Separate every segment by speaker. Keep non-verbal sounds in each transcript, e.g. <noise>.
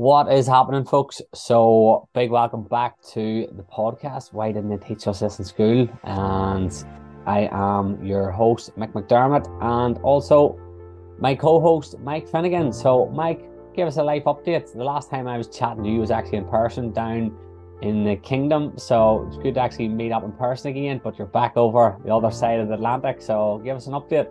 Speaker 1: What is happening, folks? So, big welcome back to the podcast. Why didn't they teach us this in school? And I am your host, Mick McDermott, and also my co host, Mike Finnegan. So, Mike, give us a life update. The last time I was chatting to you was actually in person down in the kingdom. So, it's good to actually meet up in person again, but you're back over the other side of the Atlantic. So, give us an update.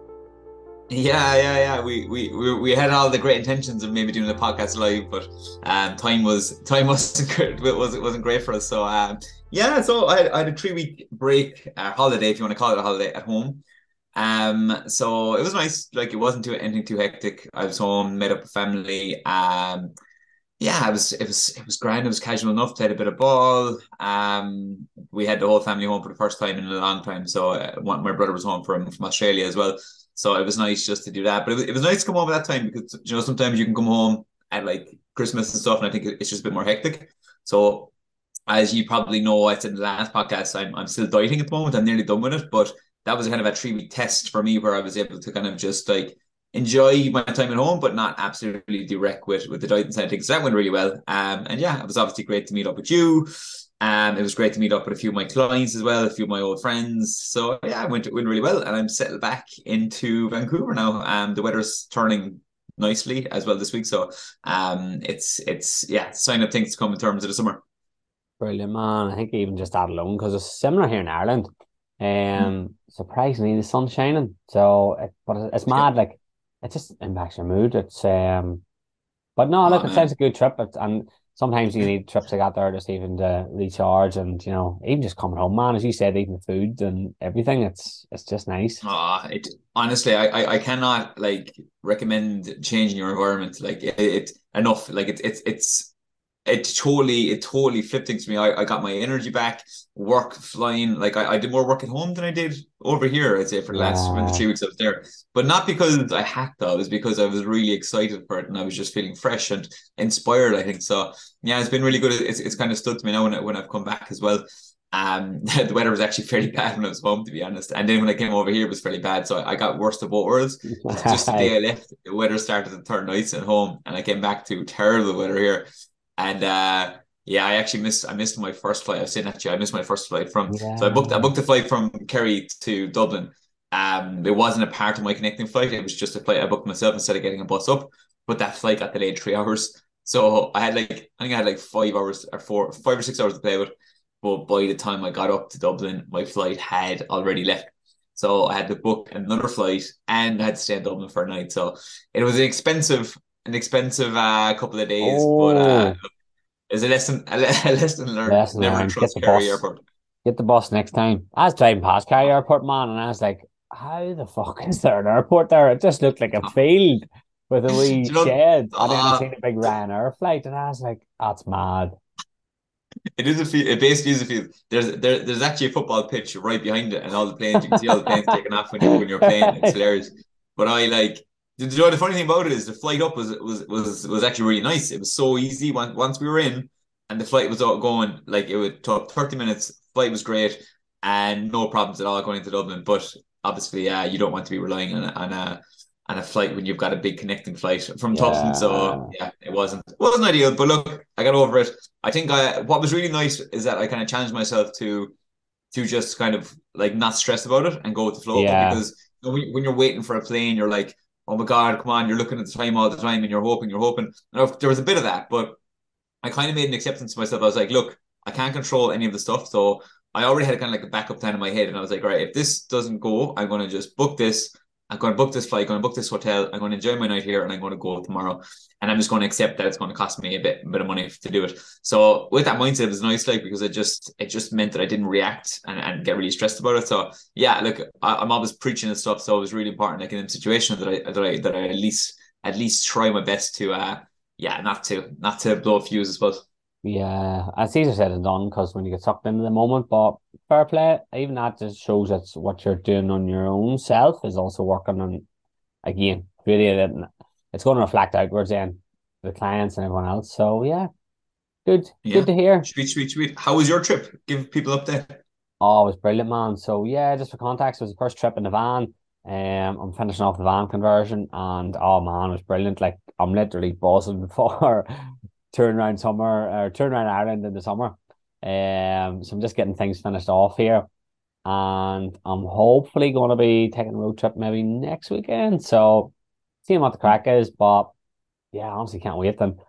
Speaker 2: Yeah, yeah, yeah. We, we we we had all the great intentions of maybe doing the podcast live, but um, time was time <laughs> wasn't. Was wasn't great for us. So um, yeah. So I had, I had a three week break, uh, holiday, if you want to call it a holiday, at home. Um, so it was nice. Like it wasn't too anything too hectic. I was home, met up with family. Um, yeah, it was it was it was grand. It was casual enough. Played a bit of ball. Um, we had the whole family home for the first time in a long time. So uh, my brother was home from from Australia as well. So it was nice just to do that. But it was, it was nice to come home at that time because you know sometimes you can come home at like Christmas and stuff, and I think it's just a bit more hectic. So as you probably know, I said in the last podcast, I'm I'm still dieting at the moment. I'm nearly done with it, but that was kind of a three week test for me where I was able to kind of just like enjoy my time at home, but not absolutely direct with with the side of things. So that went really well. Um, and yeah, it was obviously great to meet up with you. Um, it was great to meet up with a few of my clients as well, a few of my old friends. So yeah, it went it went really well, and I'm settled back into Vancouver now. Um, the weather's turning nicely as well this week, so um, it's it's yeah, sign of things to come in terms of the summer.
Speaker 1: Brilliant, man. I think even just that alone, because it's similar here in Ireland. Um, mm. surprisingly, the sun's shining. So, it, but it's mad. Yeah. Like, it just impacts your mood. It's um, but no, look, oh, it sounds a good trip. It's, and sometimes you need trips like that there just even to recharge and you know even just coming home man as you said eating food and everything it's it's just nice.
Speaker 2: Ah it honestly I, I i cannot like recommend changing your environment like it, it enough like it's it's it's it totally it totally flipped things for me. I, I got my energy back, work flying. Like I, I did more work at home than I did over here, I'd say, for the last yeah. the three weeks I was there. But not because I hacked though, it was because I was really excited for it and I was just feeling fresh and inspired, I think. So yeah, it's been really good. It's it's kind of stood to me now when, I, when I've come back as well. Um <laughs> the weather was actually fairly <laughs> bad when I was home, to be honest. And then when I came over here, it was fairly bad. So I got worst of both worlds. just the day I <laughs> left, the weather started to turn nice at home, and I came back to terrible weather here. And uh, yeah, I actually missed I missed my first flight. I was saying actually I missed my first flight from yeah. so I booked I booked a flight from Kerry to Dublin. Um, it wasn't a part of my connecting flight. It was just a flight I booked myself instead of getting a bus up. But that flight got delayed three <laughs> hours. So I had like I think I had like five hours or four five or six hours to play with. But by the time I got up to Dublin, my flight had already left. So I had to book another flight and I had to stay in Dublin for a night. So it was an expensive an expensive uh, couple of days, oh. but uh, oh. it's a lesson <laughs> a lesson learned. Lesson Never learned. trust Kerry. Airport.
Speaker 1: Get the bus next time. I was driving past Kerry Airport, man, and I was like, "How the fuck <laughs> is there an airport there?" It just looked like a <laughs> field with a wee you know, shed. Uh, I didn't see a big Ryanair flight, and I was like, "That's mad."
Speaker 2: It is a field. It basically is a field. There's there, there's actually a football pitch right behind it, and all the planes. You can see all the planes taking off when you when you're playing. It's hilarious. But I like the, the funny thing about it is the flight up was was was was actually really nice. It was so easy once once we were in, and the flight was all going like it would take thirty minutes. Flight was great, and no problems at all going into Dublin. But obviously, yeah, uh, you don't want to be relying on on a on a flight when you've got a big connecting flight from yeah. Tufton. So yeah, it wasn't it wasn't ideal. But look, I got over it. I think I what was really nice is that I kind of challenged myself to to just kind of like not stress about it and go with the flow. Yeah. Because you when you're waiting for a plane, you're like oh my god, come on, you're looking at the time all the time and you're hoping, you're hoping. There was a bit of that, but I kind of made an acceptance to myself. I was like, look, I can't control any of the stuff, so I already had kind of like a backup plan in my head, and I was like, right, if this doesn't go, I'm going to just book this I'm going to book this flight, I'm going to book this hotel, I'm going to enjoy my night here, and I'm going to go tomorrow. And I'm just going to accept that it's going to cost me a bit, a bit of money to do it. So with that mindset, it was nice, like because it just it just meant that I didn't react and, and get really stressed about it. So yeah, look, I, am always preaching and stuff, so it was really important, like in a situation that I that I that I at least at least try my best to uh yeah, not to not to blow a fuse, I suppose.
Speaker 1: Yeah, it's easier said than done because when you get sucked into the moment, but fair play, even that just shows that what you're doing on your own self is also working on again, really it's going to reflect outwards then the clients and everyone else. So yeah, good, yeah. good to hear.
Speaker 2: Sweet, sweet, sweet. How was your trip? Give people up there.
Speaker 1: Oh, it was brilliant, man. So yeah, just for context, it was the first trip in the van. Um, I'm finishing off the van conversion, and oh man, it was brilliant. Like I'm literally buzzing <laughs> for turn around summer or touring around Ireland in the summer. Um, so I'm just getting things finished off here, and I'm hopefully going to be taking a road trip maybe next weekend. So seeing what the crack is, but yeah, honestly can't wait. And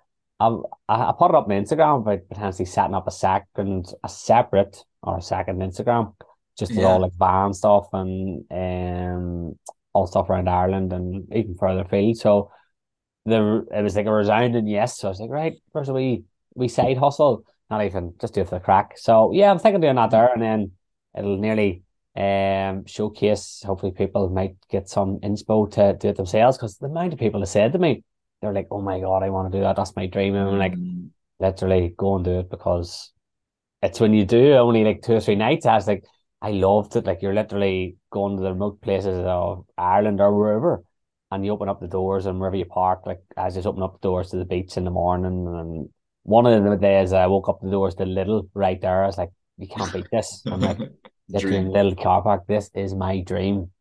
Speaker 1: I I put it up on Instagram about potentially setting up a second a separate or a second Instagram just with
Speaker 2: Yeah.
Speaker 1: all like van stuff and um all stuff around Ireland and even further afield. So the it was like a resounding yes. So I was like, right, a wee wee side hustle? Not even just do it for the crack. So yeah, I'm thinking of doing that there and then it'll nearly um showcase hopefully people might get some inspo to do it themselves because the amount of people that said to me, they're like, Oh my god, I want to do that, that's my dream. And I'm like,
Speaker 2: Mm.
Speaker 1: literally go and do it because it's when you do only like two or three nights. I was like, I loved it. Like you're literally going to the remote places of Ireland or wherever, and you open up the doors and wherever you park, like I just open up the doors to the beach in the morning. And one of the days I woke up the doors to Little right there. I was like, you can't beat this. I'm like, <laughs> literally. Little car park. This is my dream. <laughs>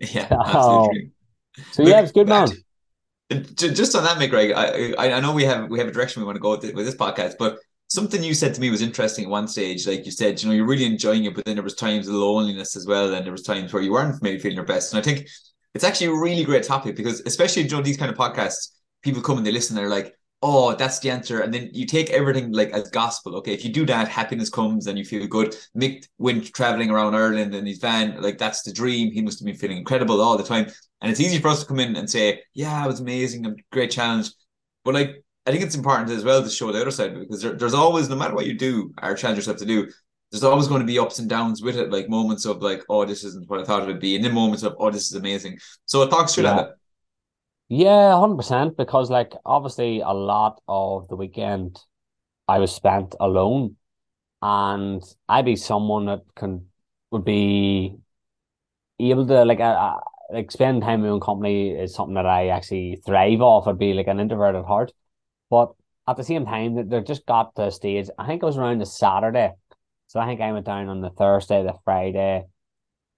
Speaker 2: Yeah, <laughs>
Speaker 1: Oh,
Speaker 2: absolute dream.
Speaker 1: So yeah, it's good, uh,
Speaker 2: man. Just on that, Mick, Greg, I, I I know we have we have a direction we want to go with this, with this podcast, but something you said to me was interesting at one stage. Like you said, you know, you're really enjoying it, but then there was times of loneliness as well, and there was times where you weren't maybe feeling your best. And I think it's actually a really great topic because, especially during these kind of podcasts, people come and they listen, they're like, "Oh, that's the answer," and then you take everything like as gospel. Okay, if you do that, happiness comes and you feel good. Mick went traveling around Ireland in his van, like that's the dream. He must have been feeling incredible all the time. And it's easy for us to come in and say, yeah, it was amazing, a great challenge. But like, I think it's important as well to show the other side because there, there's always, no matter what you do or challenge yourself to do, there's always going to be ups and downs with it, like moments of like, oh, this isn't what I thought it would be, and then moments of, oh, this is amazing. So it talks through
Speaker 1: Yeah.
Speaker 2: that.
Speaker 1: Yeah, hundred percent. Because like obviously a lot of the weekend I was spent alone, and I'd be someone that can would be able to like uh, like spend time in my own company is something that I actually thrive off. I'd be like an introvert at heart, but at the same time, they just got to a stage. I think it was around the Saturday, so I think I went down on the Thursday, the Friday,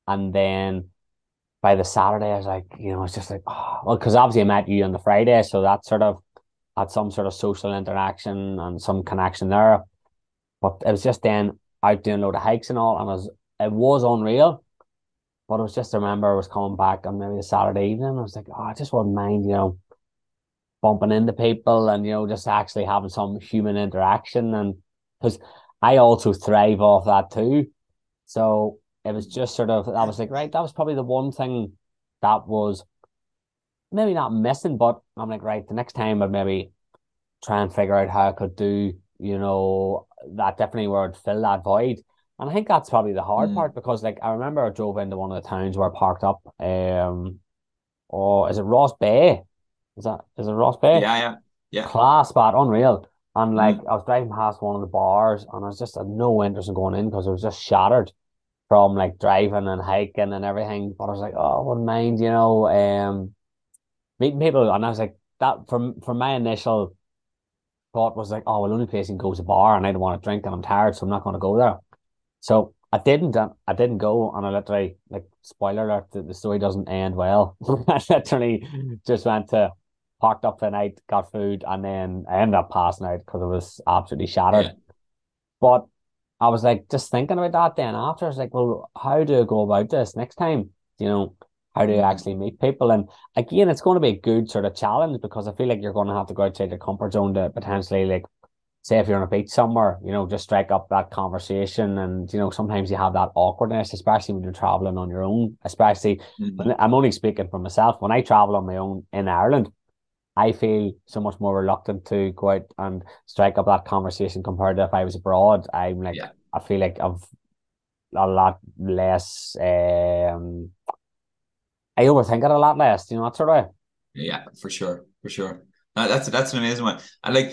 Speaker 1: and then by the Saturday, I was like, you know, it's just like, oh, well, because obviously I met you on the Friday, so that sort of had some sort of social interaction and some connection there. But it was just then out doing a load of hikes and all, and it was it was unreal. But it was just I remember I was coming back on maybe a Saturday evening. I was like, oh, I just wouldn't mind, you know, bumping into people and you know, just actually having some human interaction. And because I also thrive off that too. So it was just sort of I was like, right, that was probably the one thing that was maybe not missing, but I'm like, right, the next time I'd maybe try and figure out how I could do, you know, that definitely would fill that void. And I think that's probably the hard
Speaker 2: Mm.
Speaker 1: part because like I remember I drove into one of the towns where I parked up. Um or is it Rossbeigh? Is that is it Rossbeigh?
Speaker 2: Yeah, yeah, yeah.
Speaker 1: Class spot, unreal. And like I was driving past one of the bars and I was just had no interest in going in because it was just shattered from like driving and hiking and everything. But I was like, oh, I wouldn't mind, you know, um meeting people. And I was like, that from from my initial thought was like, oh, well, the only place you can go is a bar and I don't want to drink and I'm tired, so I'm not going to go there. So I didn't, I didn't go, and I literally, like, spoiler alert, the, the story doesn't end well. <laughs> I literally just went to, parked up the night, got food, and then I ended up passing out because it was absolutely shattered.
Speaker 2: Yeah.
Speaker 1: But I was like, just thinking about that then after, I was like, well, how do I go about this next time? You know, how do you
Speaker 2: Mhm.
Speaker 1: actually meet people? And again, it's going to be a good sort of challenge because I feel like you're going to have to go outside your comfort zone to potentially like say if you're on a beach somewhere, you know, just strike up that conversation and you know, sometimes you have that awkwardness, especially when you're traveling on your own, especially
Speaker 2: Mhm.
Speaker 1: when I'm only speaking for myself. When I travel on my own in Ireland, I feel so much more reluctant to go out and strike up that conversation compared to if I was abroad. I'm like
Speaker 2: Yeah.
Speaker 1: I feel like I've a lot less um I overthink it a lot less, you know, that sort of way.
Speaker 2: Yeah, for sure, for sure. That- that's that's an amazing one. And like,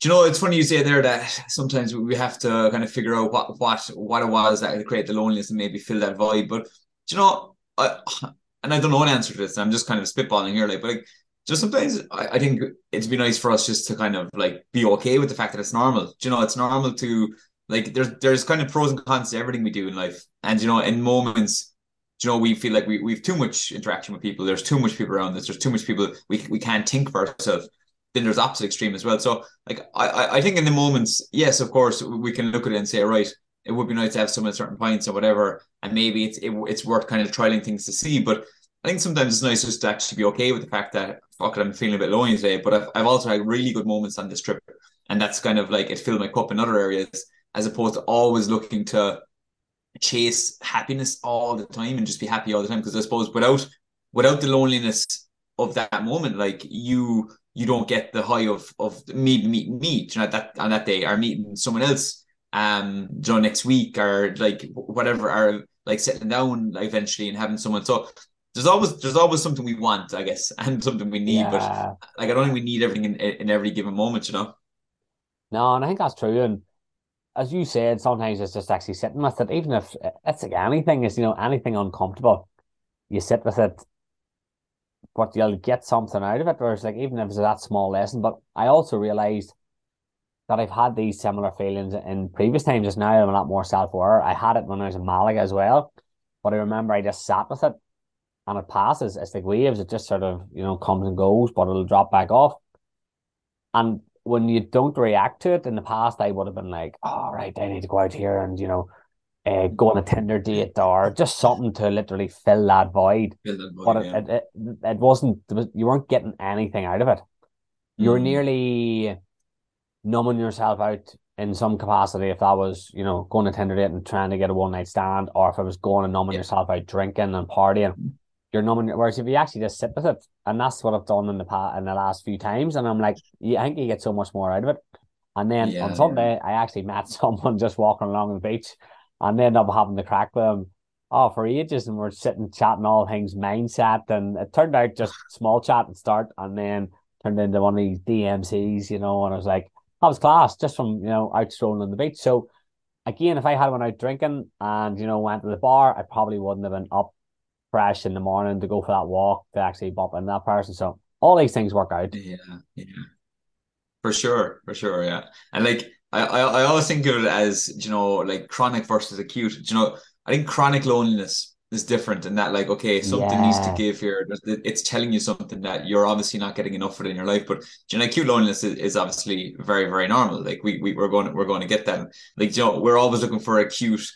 Speaker 2: do you know, it's funny you say there that sometimes we have to kind of figure out what what what it was that could create the loneliness and maybe fill that void. But do you know, I, and I don't know an answer to this. I'm just kind of spitballing here, like, but like, just sometimes I, I think it'd be nice for us just to kind of like be okay with the fact that it's normal. Do you know, it's normal to like there's there's kind of pros and cons to everything we do in life, and you know, in moments you know, we feel like we we've too much interaction with people. There's too much people around us. There's too much people. We we can't think for ourselves. then there's opposite extreme as well. So like I I think in the moments, yes, of course, we can look at it and say, right, it would be nice to have some at certain points or whatever, and maybe it's it, it's worth kind of trialing things to see. But I think sometimes it's nice just to actually be okay with the fact that fuck it, I'm feeling a bit lonely today. But I've I've also had really good moments on this trip, and that's kind of like it filled my cup in other areas as opposed to always looking to chase happiness all the time and just be happy all the time. Because I suppose without without the loneliness of that moment, like you you don't get the high of of meeting meeting me you know, that on that day or meeting someone else um you know next week or like whatever or like sitting down eventually and having someone so there's always there's always something we want I guess <laughs> and something we need yeah. but like I don't think we need everything in, in every given moment you know
Speaker 1: no and I think that's true and as you said sometimes it's just actually sitting with it even if it's like anything is you know anything uncomfortable you sit with it but you'll get something out of it. Whereas, like, even if it's that small lesson, but I also realized that I've had these similar feelings in previous times. Just now, I'm a lot more self aware. I had it when I was in Malaga as well, but I remember I just sat with it, and it passes. It's like waves. It just sort of you know comes and goes, but it'll drop back off. And when you don't react to it, in the past, I would have been like, "All oh, right, I need to go out here and you know." uh, go on a Tinder date or just something to literally fill that void. Fill that void but yeah. it, it, it, it, wasn't, you weren't getting anything out of it. You were mm. nearly numbing yourself out in some capacity if that was, you know, going to Tinder date and trying to get a one night stand, or if it was going and numbing yeah. yourself out drinking and partying. You're numbing. Whereas if you actually just sit with it, and that's what I've done in the past in the last few times, and I'm like, yeah, I think you get so much more out of it. And then yeah, on Sunday, I actually <laughs> met someone just walking along the beach, and end up having the crack with him oh for ages and we're sitting chatting all things mindset and it turned out just small chat and start and then turned into one of these DMCs, you know, and I was like, that was class just from, you know, out strolling on the beach. So again, if I had one out drinking and, you know, went to the bar, I probably wouldn't have been up fresh in the morning to go for that walk to actually bump into that person. So all these things work out.
Speaker 2: Yeah, yeah. For sure, for sure, yeah. And like I, I, I always think of it as you know like chronic versus acute. You know, I think chronic loneliness is different in that like okay something yeah. needs to give here. It's telling you something that you're obviously not getting enough of it in your life. But you know, acute loneliness is, is obviously very very normal. Like we, we we're going we're going to get that. Like you know, we're always looking for acute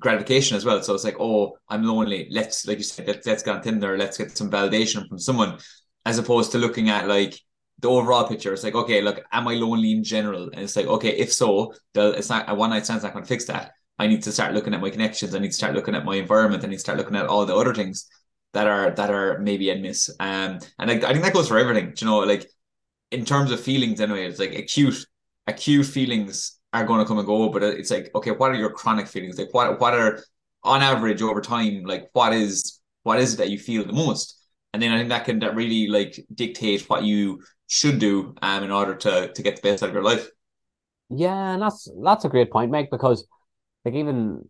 Speaker 2: gratification as well. So it's like, oh, I'm lonely. Let's, like you said, let's, let's get on Tinder. Let's get some validation from someone, as opposed to looking at like, the overall picture. It's like, okay, look, am I lonely in general? And it's like, okay, if so, the, it's not a one night stand's not going to fix that. I need to start looking at my connections. I need to start looking at my environment. I need to start looking at all the other things that are that are maybe amiss. Um, and I, I think that goes for everything. You know, like in terms of feelings, anyway, it's like acute, acute feelings are going to come and go. But it's like, okay, what are your chronic feelings? Like, what what are on average over time? Like, what is what is it that you feel the most? And then I think that can that really like dictate what you should do um, in order to to get the best out of your life.
Speaker 1: Yeah, and that's that's a great point, Mike, because like even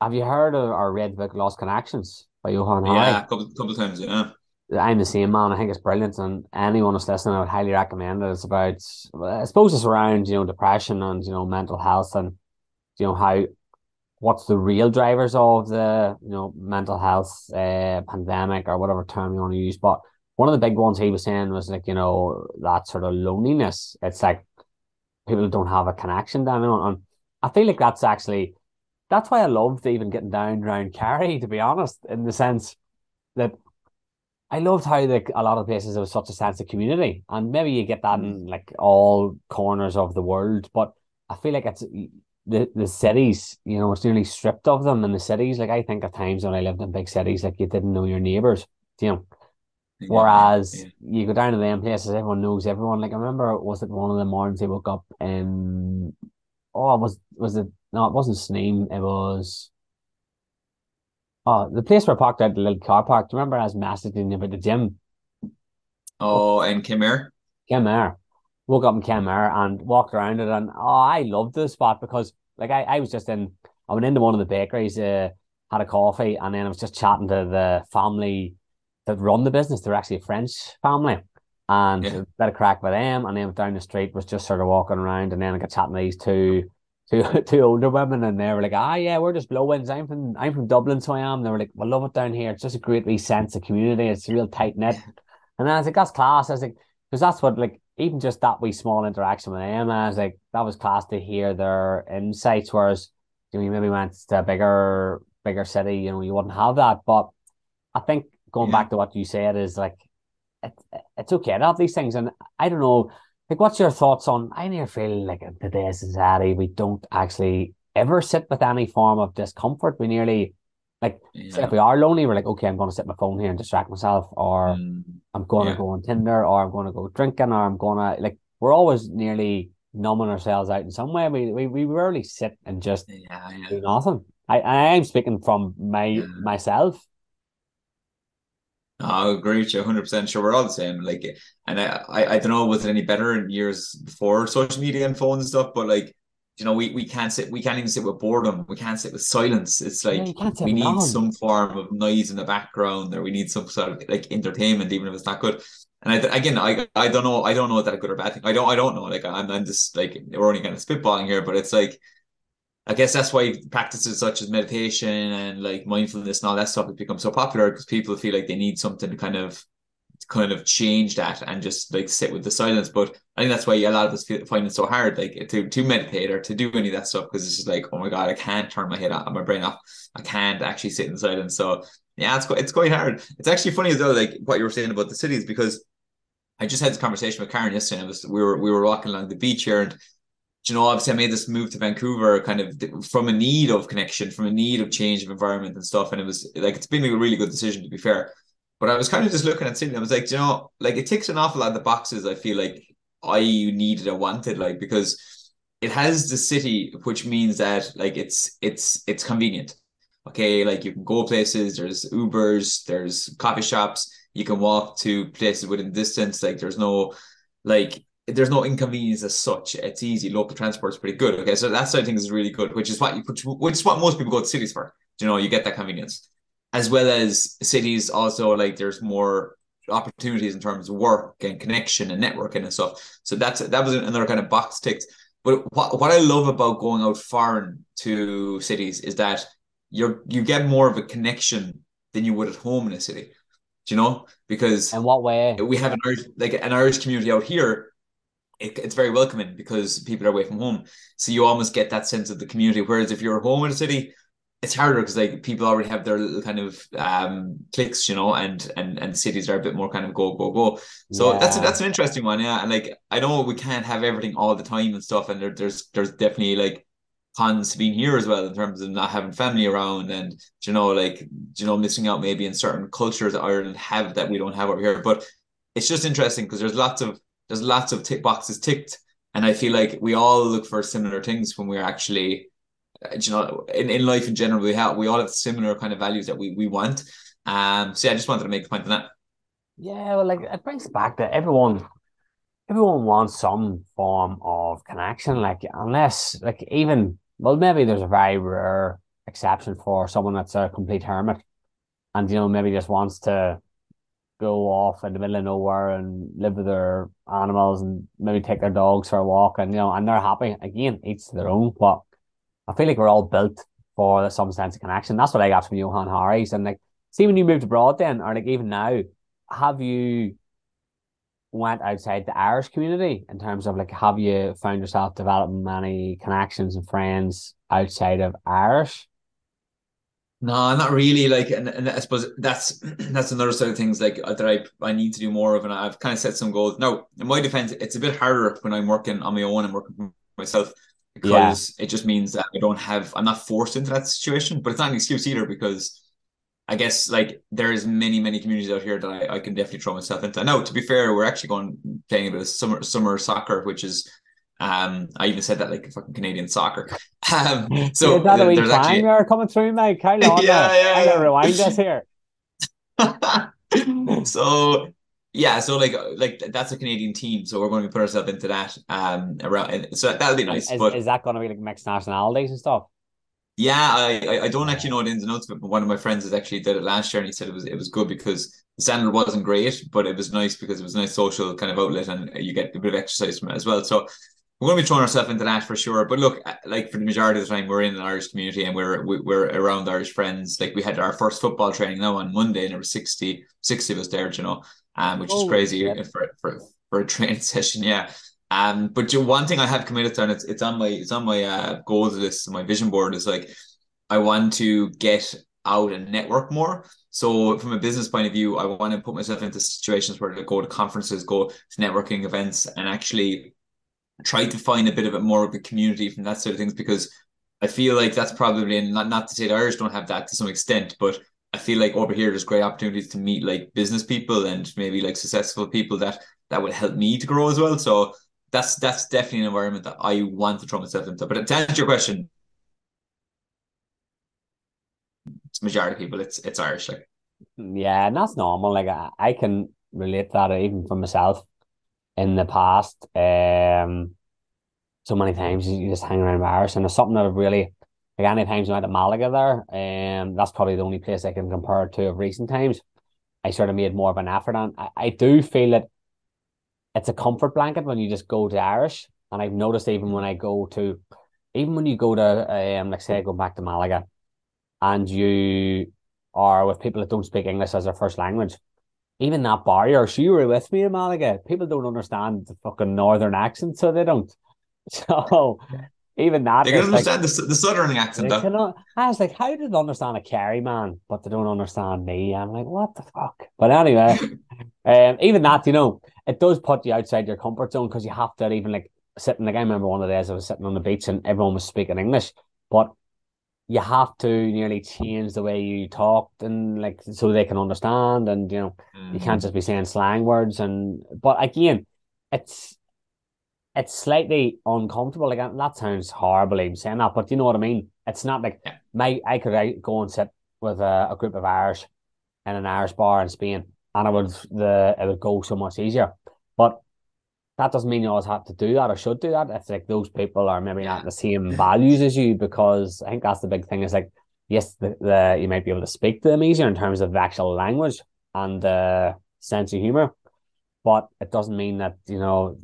Speaker 1: have you heard of or read the book Lost Connections by Johann
Speaker 2: Hari? Yeah, a couple, couple of times, yeah.
Speaker 1: I'm the same man. I think it's brilliant, and anyone who's listening, I would highly recommend it. It's about, I suppose, it's around you know depression and you know mental health and you know how what's the real drivers of the you know mental health uh, pandemic or whatever term you want to use, but one of the big ones he was saying was like, you know, that sort of loneliness. It's like people don't have a connection anyone. And I feel like that's actually that's why I loved even getting down around Kerry, to be honest, in the sense that I loved how like a lot of places there was such a sense of community. And maybe you get that in mm. like all corners of the world, but I feel like it's the, the cities, you know, it's nearly stripped of them in the cities. Like I think at times when I lived in big cities, like you didn't know your neighbors, you know. Whereas yeah. you go down to them places, everyone knows everyone. Like I remember, was it one of the mornings I woke up and Oh, was was it? No, it wasn't Sneem. It was. Oh, the place where I parked at the little car park. Do you remember I was messaging about the gym?
Speaker 2: Oh, in Kenmare.
Speaker 1: Kenmare. Woke up in Kenmare and walked around it, and oh, I loved the spot because, like, I, I was just in. I went into one of the bakeries, uh, had a coffee, and then I was just chatting to the family that run the business. They're actually a French family. And yeah. a bit of crack with them. And then down the street was just sort of walking around. And then I got chatting to these two two <laughs> two older women and they were like, ah yeah, we're just blow ins. I'm from I'm from Dublin, so I am. They were like, We love it down here. It's just a great wee sense of community. It's a real tight knit. <laughs> And I was like, that's class. I was like, because that's what like even just that wee small interaction with them, I was like, that was class to hear their insights. Whereas, you know, maybe went to a bigger, bigger city, you know, you wouldn't have that. But I think going yeah. back to what you said is like, it, it's okay to have these things. And I don't know, like, what's your thoughts on? I near feel like in today's society, we don't actually ever sit with any form of discomfort. We nearly, like, yeah. if we are lonely, we're like, okay, I'm going to sit my phone here and distract myself, or mm. I'm going yeah. to go on Tinder, or I'm going to go drinking, or I'm going to, like, we're always nearly numbing ourselves out in some way. We we, we rarely sit and just yeah, yeah. do nothing. I I am speaking from my myself.
Speaker 2: I agree with you 100% sure we're all the same. Like and I, I I don't know was it any better in years before social media and phones and stuff? But like you know we, we can't sit we can't even sit with boredom. We can't sit with silence. It's like yeah, we need some form of noise in the background or we need some sort of like entertainment even if it's not good. And I, again I I don't know I don't know that a good or bad thing. I don't I don't know. Like I'm, I'm just like we're only kind of spitballing here but it's like I guess that's why practices such as meditation and like mindfulness and all that stuff has become so popular because people feel like they need something to kind of kind of change that and just like sit with the silence. But I think that's why a lot of us feel, find it so hard, like to to meditate or to do any of that stuff because it's just like, oh my god, I can't turn my head on my brain off. I can't actually sit in silence. So yeah, it's it's quite hard. It's actually funny as well, like what you were saying about the cities because I just had this conversation with Karen yesterday. And was, we were we were walking along the beach here and you know, obviously I made this move to Vancouver kind of from a need of connection, from a need of change of environment and stuff. And it was like, it's been a really good decision to be fair. But I was kind of just looking at Sydney. I was like, you know, like it ticks an awful lot of the boxes I feel like I needed or wanted, like, because it has the city, which means that like it's it's it's convenient. Okay, like you can go places, there's Ubers, there's coffee shops, you can walk to places within distance, like there's no like there's no inconvenience as such. It's easy. Local transport is pretty good. Okay, so that side of things is really good, which is what you which, which is what most people go to cities for. You know, you get that convenience, as well as cities. Also, like there's more opportunities in terms of work and connection and networking and stuff. So that's that was another kind of box ticked. But what what I love about going out foreign to cities is that you're you get more of a connection than you would at home in a city. Do you know? Because
Speaker 1: in what way
Speaker 2: we have an Irish like an Irish community out here it, it's very welcoming because people are away from home. So you almost get that sense of the community. Whereas if you're home in a city, it's harder because like people already have their little kind of um clicks, you know, and and and cities are a bit more kind of go go go. So yeah. that's a, that's an interesting one, yeah. And like I know we can't have everything all the time and stuff, and there, there's there's definitely like cons to being here as well in terms of not having family around and you know like you know missing out maybe in certain cultures that Ireland have that we don't have over here. But it's just interesting because there's lots of there's lots of tick boxes ticked, and I feel like we all look for similar things when we're actually, uh, you know, in, in life in general, we have we all have similar kind of values that we we want. Um, so yeah, I just wanted to make a point on that.
Speaker 1: Yeah, well, like it brings back that everyone, everyone wants some form of connection. Like unless, like even well, maybe there's a very rare exception for someone that's a complete hermit, and you know maybe just wants to go off in the middle of nowhere and live with their animals and maybe take their dogs for a walk and you know and they're happy. Again each to their own but I feel like we're all built for some sense of connection. That's what I got from Johann Hari's. And like see when you moved abroad then or like even now have you went outside the Irish community in terms of like have you found yourself developing many connections and friends outside of Irish
Speaker 2: no, not really. Like, and, and I suppose that's <clears throat> that's another side of things like that I I need to do more of, and I've kind of set some goals. Now, in my defense, it's a bit harder when I'm working on my own and working for myself because yeah. it just means that I don't have I'm not forced into that situation. But it's not an excuse either because I guess like there is many many communities out here that I, I can definitely throw myself into. Now, to be fair, we're actually going playing a bit of summer summer soccer, which is um, I even said that like fucking Canadian soccer. <laughs> Um, so
Speaker 1: that there's actually are coming through, mate. Kind of, <laughs> yeah, yeah, rewind us here. <laughs>
Speaker 2: so yeah, so like like that's a Canadian team, so we're going to put ourselves into that. Um, around so that'll be nice.
Speaker 1: Is,
Speaker 2: but
Speaker 1: is that going to be like mixed nationalities and stuff?
Speaker 2: Yeah, I I don't actually know the ins and outs of it, but one of my friends has actually did it last year, and he said it was it was good because the standard wasn't great, but it was nice because it was a nice social kind of outlet, and you get a bit of exercise from it as well. So we're going to be throwing ourselves into that for sure. But look, like for the majority of the time, we're in an Irish community and we're we're around Irish friends. Like we had our first football training now on Monday, and there were 60, 60 of us there, you know, um, which oh, is crazy yeah. for, for for a training <laughs> session. Yeah. Um, but you, one thing I have committed to, and it's it's on my it's on my uh, goals list, my vision board is like I want to get out and network more. So from a business point of view, I want to put myself into situations where I go to conferences, go to networking events, and actually try to find a bit of a more of a community from that side of things because I feel like that's probably and not, not to say the Irish don't have that to some extent, but I feel like over here there's great opportunities to meet like business people and maybe like successful people that that would help me to grow as well. So that's that's definitely an environment that I want to throw myself into. But to answer your question, majority of people. It's it's Irish. Like
Speaker 1: yeah, and that's normal. Like I, I can relate that even for myself in the past. Um, so many times you just hang around Irish, and there's something that I've really like any times I went to Malaga there, um, that's probably the only place I can compare to of recent times. I sort of made more of an effort, and I, I do feel that it's a comfort blanket when you just go to Irish. And I've noticed even when I go to, even when you go to, um, like say, I go back to Malaga, and you are with people that don't speak English as their first language, even that barrier. So you were with me in Malaga. People don't understand the fucking northern accent, so they don't. <laughs> So even that
Speaker 2: they can understand like, the, the southern accent. Though.
Speaker 1: Cannot, I was like, how do they understand a Kerry man, but they don't understand me? I'm like, what the fuck? But anyway, <laughs> um, even that, you know, it does put you outside your comfort zone because you have to even like sitting. Like I remember one of the days I was sitting on the beach and everyone was speaking English, but you have to nearly change the way you talk and like so they can understand and you know mm-hmm. you can't mm-hmm. just be saying slang words and but again it's it's slightly uncomfortable. Like that sounds horrible even saying that, but you know what I mean. It's not like yeah. my I could go and sit with a, a, group of Irish in an Irish bar in Spain, and it would the it would go so much easier. But that doesn't mean you always have to do that or should do that. It's like those people are maybe not the same values as you, because I think that's the big thing. Is like yes, the, the you might be able to speak to them easier in terms of actual language and the sense of humor, but it doesn't mean that you know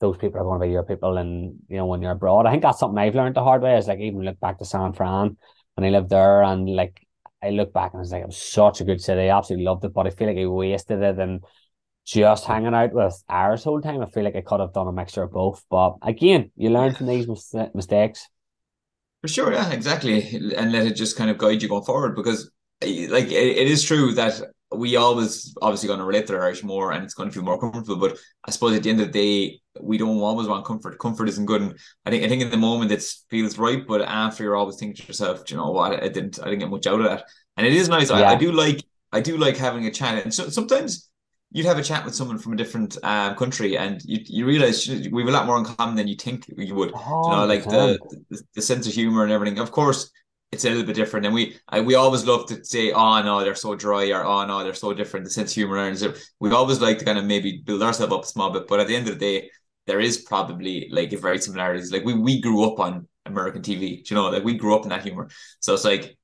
Speaker 1: those people are going to be your people and you know when you're abroad. I think that's something I've learned the hard way is like even look back to San Fran when I lived there and like I look back and it's like it was such a good city. I absolutely loved it, but I feel like I wasted it and just hanging out with Irish whole time. I feel like I could have done a mixture of both. But again, you learn from these mis- mistakes.
Speaker 2: For sure, yeah, exactly. And let it just kind of guide you going forward because like it, it is true that we always obviously going to relate to the Irish more and it's going to feel more comfortable. But I suppose at the end of the day, we don't always want comfort. Comfort isn't good. And I think I think in the moment it feels right, but after you're always thinking to yourself, you know what, I didn't I didn't get much out of that. And it is nice. Yeah. I, I, do like I do like having a chat. And so sometimes you'd have a chat with someone from a different um, country and you, you realize we have a lot more in common than you think you would. Oh, you know, like the, the, the sense of humor and everything. Of course, it's a little bit different. And we I, we always love to say, oh no, they're so dry, or oh no, they're so different. The sense of humor and we always like to kind of maybe build ourselves up a small bit. But at the end of the day, there is probably like a very similarities. Like we we grew up on American TV, you know, like we grew up in that humor. So it's like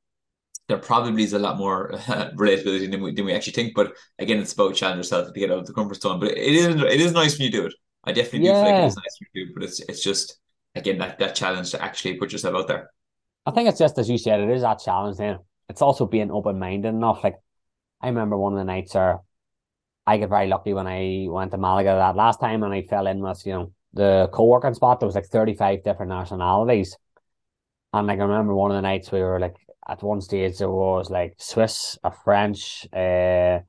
Speaker 2: there probably is a lot more <laughs> relatability than we than we actually think. But again, it's about challenging yourself to get out of the comfort zone. But it is it is nice when you do it. I definitely yeah. do feel like it's nice when you do, but it's it's just again that that challenge to actually put yourself out there.
Speaker 1: I think it's just as you said, it is that challenge. Then it's also being open minded enough. Like I remember one of the nights, or I got very lucky when I went to Malaga that last time, and I fell in with you know the co-working spot. There was like thirty five different nationalities, and like I remember one of the nights we were like at one stage there was like Swiss, a French, uh,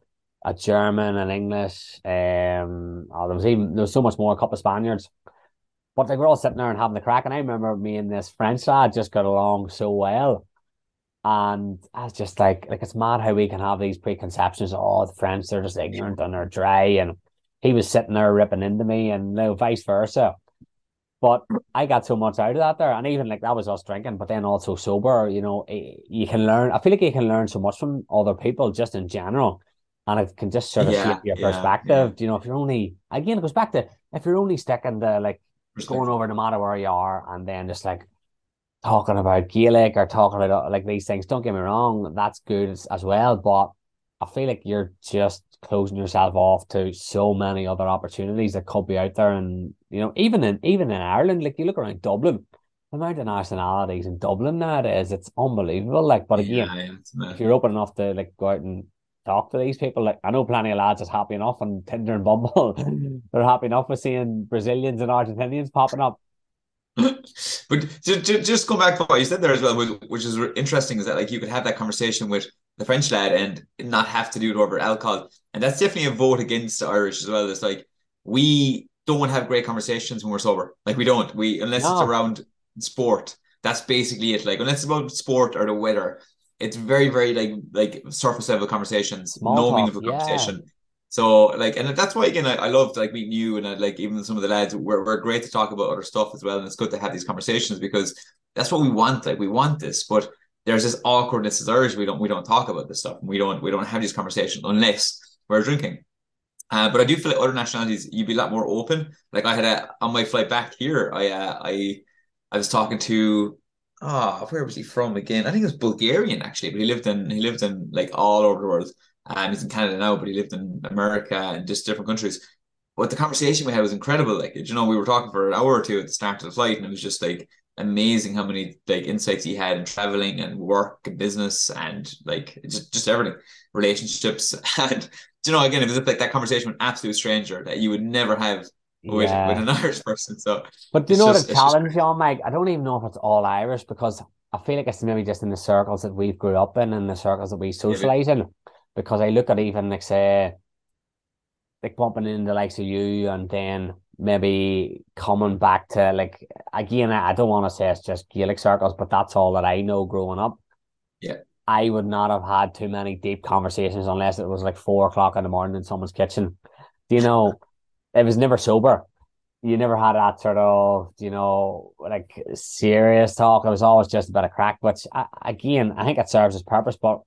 Speaker 1: a German, an English. Um, oh, there was even there was so much more. A couple of Spaniards. But like we're all sitting there and having the crack, and I remember me and this French lad just got along so well. And I was just like, like it's mad how we can have these preconceptions. Oh, the French they're just ignorant and they're dry, and he was sitting there ripping into me, and you know, vice versa. But I got so much out of that there, and even like that was us drinking, but then also sober. You know, eh, you can learn. I feel like you can learn so much from other people just in general, and it can just sort of yeah, shape your yeah, perspective. Yeah. You know, if you're only again, it goes back to if you're only sticking to like going over no matter where you are, and then just like talking about Gaelic or talking about like these things. Don't get me wrong, that's good as, as well, but I feel like you're just closing yourself off to so many other opportunities that could be out there. And you know, even in even in Ireland, like you look around Dublin, the amount of nationalities in Dublin nowadays, it's unbelievable. Like, but again, yeah, yeah, if you're open enough to like go out and talk to these people. Like I know plenty of lads is happy enough on Tinder and Bumble. <laughs> They're happy enough with seeing Brazilians and Argentinians popping up. <laughs>
Speaker 2: but just, just go back to what you said there as well, which is interesting, is that like you could have that conversation with the French lad and not have to do it over alcohol, and that's definitely a vote against the Irish as well. It's like we don't have great conversations when we're sober. Like we don't. We unless no. it's around sport. That's basically it. Like unless it's about sport or the weather, it's very very like like surface level conversations, Small no meaningful yeah. conversation. So like, and that's why again I, I loved like meeting you and I, like even some of the lads. We're we're great to talk about other stuff as well, and it's good to have these conversations because that's what we want. Like we want this, but there's this awkwardness as Irish. We don't we don't talk about this stuff. We don't we don't have these conversations unless we're drinking. Uh, but I do feel like other nationalities, you'd be a lot more open. Like I had a on my flight back here, I uh, I I was talking to ah, oh, where was he from again? I think it was Bulgarian actually, but he lived in he lived in like all over the world. Um, he's in Canada now, but he lived in America and just different countries. But the conversation we had was incredible. Like, you know, we were talking for an hour or two at the start of the flight, and it was just like amazing how many like insights he had in traveling and work and business and like just just everything, relationships. <laughs> And you know, again, it was like that conversation with an absolute stranger that you would never have with, yeah. with an <laughs> Irish person. So,
Speaker 1: but do you know just, the challenge, John Mike? I don't even know if it's all Irish because I feel like it's maybe just in the circles that we've grew up in and the circles that we socialize yeah, in because I look at even like say like bumping in the likes of you and then maybe coming back to like again I don't want to say it's just Gaelic circles, but that's all that I know growing up.
Speaker 2: Yeah.
Speaker 1: I would not have had too many deep conversations unless it was like four o'clock in the morning in someone's kitchen. Do you know, <laughs> it was never sober. You never had that sort of, you know, like serious talk. It was always just about a crack. Which again, I think it serves its purpose, but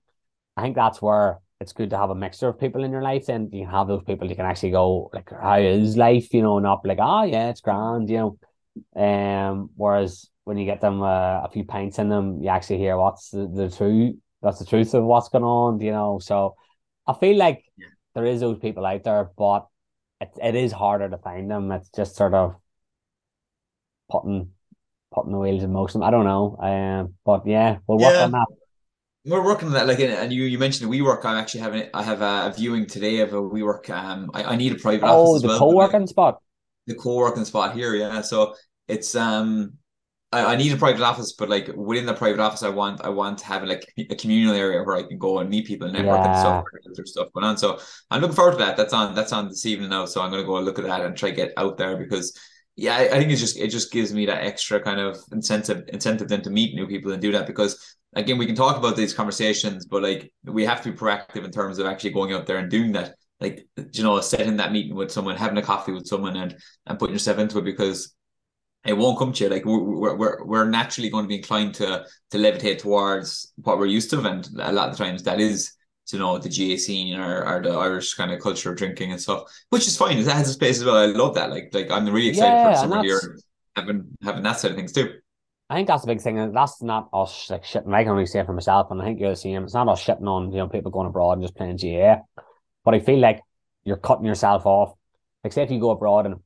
Speaker 1: I think that's where it's good to have a mixture of people in your life. And you have those people you can actually go like, how is life? You know, not like, oh yeah, it's grand. You know, um. Whereas when you get them uh, a few pints in them, you actually hear what's the, the truth. That's the truth of what's going on. You know, so I feel like yeah. there is those people out there, but it, it is harder to find them. It's just sort of putting putting the wheels in motion. I don't know. Um, but yeah, we'll work yeah. on that
Speaker 2: we're working on that like and you you mentioned WeWork i'm actually having i have a viewing today of a WeWork um i, I need a private office. oh, office
Speaker 1: the well, co-working spot
Speaker 2: the co-working spot here yeah so it's um I, I need a private office but like within the private office i want i want to have like a communal area where i can go and meet people and network yeah. and stuff there's stuff going on so i'm looking forward to that that's on that's on this evening now so i'm going to go look at that and try to get out there because yeah, I, I think it's just it just gives me that extra kind of incentive incentive then to meet new people and do that because again, we can talk about these conversations, but like we have to be proactive in terms of actually going out there and doing that. Like, you know, setting that meeting with someone, having a coffee with someone, and and putting yourself into it because it won't come to you. Like we're we're we're naturally going to be inclined to to levitate towards what we're used to, and a lot of the times that is you know the GAA scene or, or the Irish kind of culture of drinking and stuff, which is fine. It has a space as well. I love that. Like like I'm really excited yeah, for summer here having having that side of things too.
Speaker 1: I think that's the big thing, and that's not us like shitting. I can only say it for myself, and I think you're the same. It's not us shitting on you know people going abroad and just playing GAA, but I feel like you're cutting yourself off. Like say if you go abroad and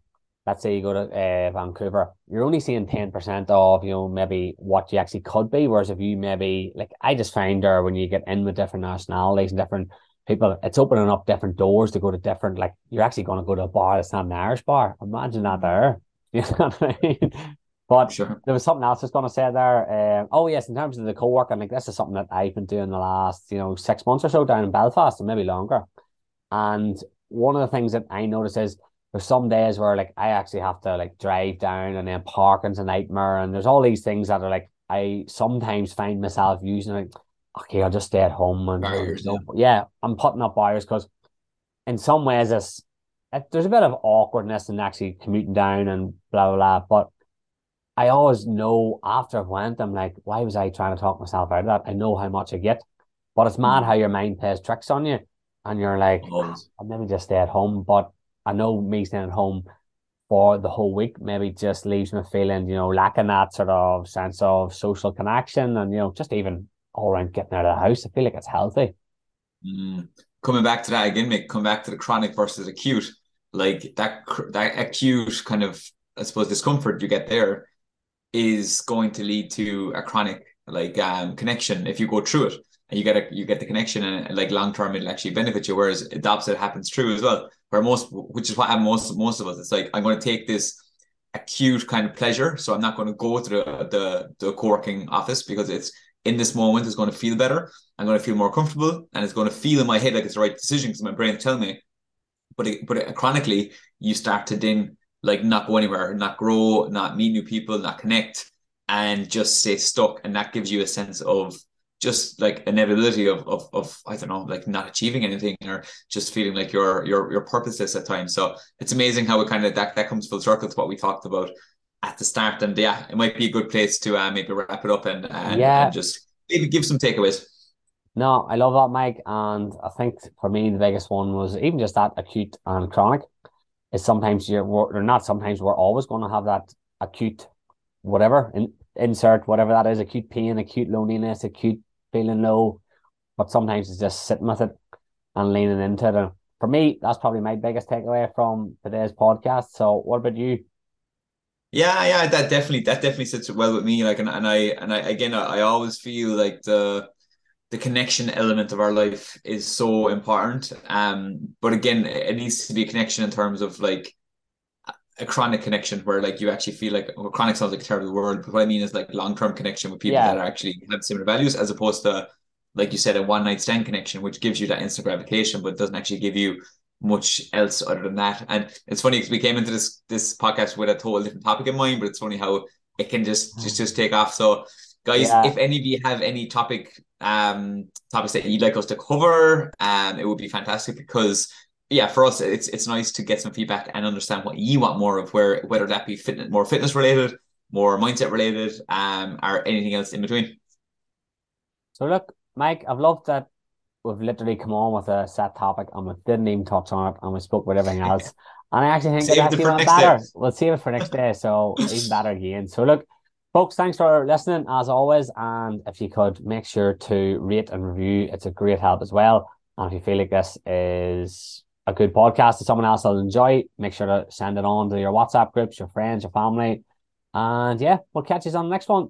Speaker 1: let's say you go to uh, Vancouver, you're only seeing ten percent of you know maybe what you actually could be. Whereas if you maybe like I just find there when you get in with different nationalities and different people, it's opening up different doors to go to different. Like you're actually going to go to a bar that's not an Irish bar. Imagine that there. <laughs> You know what I mean? But sure. there was something else I was going to say there. Um, oh yes, in terms of the co-working, like this is something that I've been doing the last you know six months or so down in Belfast, and maybe longer. And one of the things that I notice is there's some days where like I actually have to like drive down, and then parking's a nightmare, and there's all these things that are like I sometimes find myself using like, okay, I'll just stay at home and
Speaker 2: barriers,
Speaker 1: yeah. yeah, I'm putting up buyers because in some ways it's it, there's a bit of awkwardness in actually commuting down and blah blah blah, but I always know after I've went, I'm like, why was I trying to talk myself out of that? I know how much I get, but it's mad mm. how your mind plays tricks on you, and you're like, oh, I'll maybe just stay at home. But I know me staying at home for the whole week maybe just leaves me feeling, you know, lacking that sort of sense of social connection, and you know, just even all around getting out of the house. I feel like it's healthy.
Speaker 2: Mm. Coming back to that again, Mick. Come back to the chronic versus acute, like that that acute kind of I suppose discomfort you get there is going to lead to a chronic like um connection if you go through it. and you get a you get the connection and like long term it'll actually benefit you. Whereas the opposite happens true as well. Where most which is what happened most most of us. It's like I'm going to take this acute kind of pleasure. So I'm not going to go to the the, the co-working office because it's in this moment it's going to feel better. I'm going to feel more comfortable and it's going to feel in my head like it's the right decision because my brain's telling me. But it, but it, chronically, you start to then like not go anywhere, not grow, not meet new people, not connect, and just stay stuck. And that gives you a sense of just like inevitability of, of of I don't know, like not achieving anything or just feeling like you're you're you're purposeless at times. So it's amazing how it kind of that that comes full circle to what we talked about at the start. And yeah, it might be a good place to uh, maybe wrap it up and and,
Speaker 1: Yeah.
Speaker 2: and just maybe give some takeaways.
Speaker 1: No, I love that, Mike. And I think for me, the biggest one was even just that acute and chronic. Is sometimes you're, or not sometimes, we're always going to have that acute, whatever, in, insert whatever that is, acute pain, acute loneliness, acute feeling low. But sometimes it's just sitting with it and leaning into it. And for me, that's probably my biggest takeaway from today's podcast. So, what about you?
Speaker 2: Yeah, yeah, that definitely that definitely sits well with me. Like, and, and I and I again, I, I always feel like the the connection element of our life is so important. Um, but again, it needs to be a connection in terms of like a chronic connection where like you actually feel like well, chronic sounds like a terrible word, but what I mean is like long term connection with people
Speaker 1: Yeah.
Speaker 2: that are actually have similar values, as opposed to like you said, a one night stand connection, which gives you that instant gratification, but doesn't actually give you much else other than that. And it's funny because we came into this this podcast with a total different topic in mind, but it's funny how it can just just just take off. So guys,
Speaker 1: Yeah.
Speaker 2: if any of you have any topic um topics that you'd like us to cover, um it would be fantastic because yeah, for us it's it's nice to get some feedback and understand what you want more of where whether that be fitness more fitness related, more mindset related, um, or anything else in between.
Speaker 1: So, look, Mike, I've loved that we've literally come on with a set topic and we didn't even touch on it and we spoke with everything else. <laughs> And I actually think
Speaker 2: Save
Speaker 1: it
Speaker 2: it
Speaker 1: actually
Speaker 2: for
Speaker 1: went better.
Speaker 2: day.
Speaker 1: We'll save it for next day. So even better again. So look, folks, thanks for listening as always. And if you could make sure to rate and review, it's a great help as well. And if you feel like this is a good podcast that someone else will enjoy, make sure to send it on to your WhatsApp groups, your friends, your family. And yeah, we'll catch you on the next one.